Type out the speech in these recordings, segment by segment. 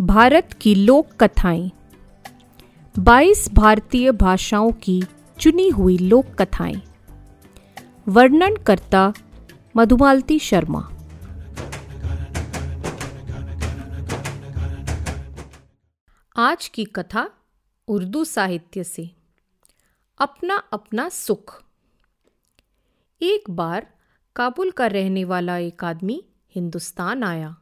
भारत की लोक कथाएँ। 22 भारतीय भाषाओं की चुनी हुई लोक कथाएँ। वर्णन करता मधुमालती शर्मा। आज की कथा उर्दू साहित्य से। अपना अपना सुख। एक बार काबुल का रहने वाला एक आदमी हिंदुस्तान आया।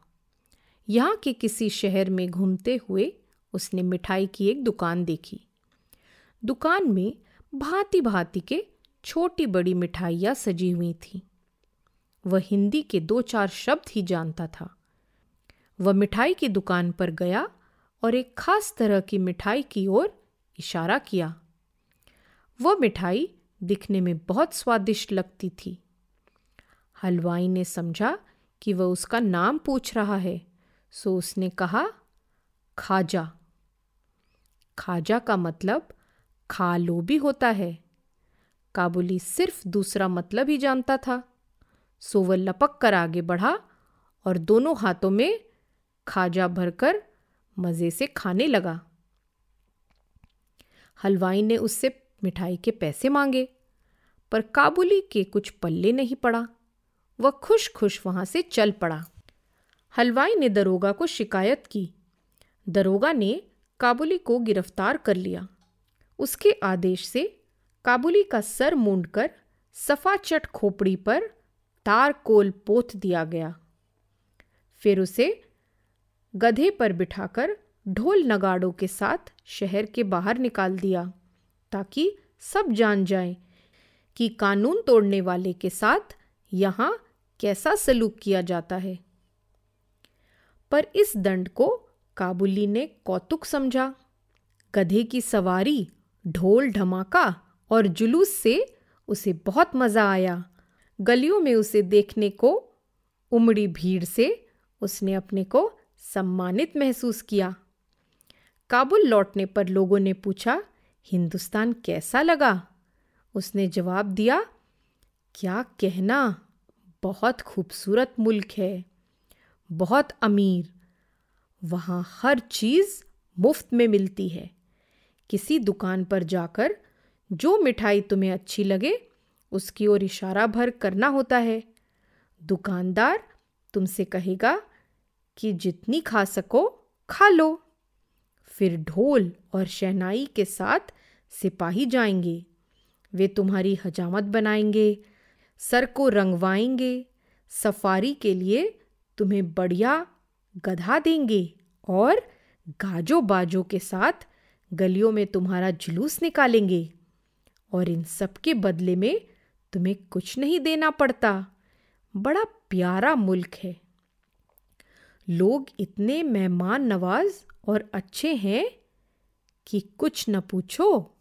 यहाँ के किसी शहर में घूमते हुए उसने मिठाई की एक दुकान देखी। दुकान में भांति भांति के छोटी बड़ी मिठाइयाँ सजी हुई थीं। वह हिंदी के दो चार शब्द ही जानता था। वह मिठाई की दुकान पर गया और एक खास तरह की मिठाई की ओर इशारा किया। वह मिठाई दिखने में बहुत स्वादिष्ट लगती थी। हलवाई ने समझा कि वह उसका नाम पूछ रहा है। सो उसने कहा, खाजा। खाजा का मतलब खा लो भी होता है। काबुली सिर्फ़ दूसरा मतलब ही जानता था। सो वह लपक कर आगे बढ़ा और दोनों हाथों में खाजा भरकर मज़े से खाने लगा। हलवाई ने उससे मिठाई के पैसे मांगे, पर काबुली के कुछ पल्ले नहीं पड़ा। वह खुश खुश वहाँ से चल पड़ा। हलवाई ने दरोगा को शिकायत की। दरोगा ने काबुली को गिरफ़्तार कर लिया। उसके आदेश से काबुली का सर मूंडकर सफाचट खोपड़ी पर तार कोल पोत दिया गया। फिर उसे गधे पर बिठाकर ढोल नगाड़ों के साथ शहर के बाहर निकाल दिया, ताकि सब जान जाए कि कानून तोड़ने वाले के साथ यहाँ कैसा सलूक किया जाता है। पर इस दंड को काबुली ने कौतुक समझा। गधे की सवारी, ढोल ढमाका और जुलूस से उसे बहुत मज़ा आया। गलियों में उसे देखने को, उमड़ी भीड़ से उसने अपने को सम्मानित महसूस किया। काबुल लौटने पर लोगों ने पूछा, हिंदुस्तान कैसा लगा? उसने जवाब दिया, क्या कहना, बहुत खूबसूरत मुल्क है। बहुत अमीर। वहाँ हर चीज़ मुफ़्त में मिलती है। किसी दुकान पर जाकर जो मिठाई तुम्हें अच्छी लगे, उसकी ओर इशारा भर करना होता है। दुकानदार तुमसे कहेगा कि जितनी खा सको, खा लो। फिर ढोल और शहनाई के साथ सिपाही जाएँगे। वे तुम्हारी हजामत बनाएँगे, सर को रंगवाएँगे, सफारी के लिए तुम्हें बढ़िया गधा देंगे और गाजो बाजो के साथ गलियों में तुम्हारा जुलूस निकालेंगे। और इन सब के बदले में तुम्हें कुछ नहीं देना पड़ता। बड़ा प्यारा मुल्क है। लोग इतने मेहमान नवाज़ और अच्छे हैं कि कुछ न पूछो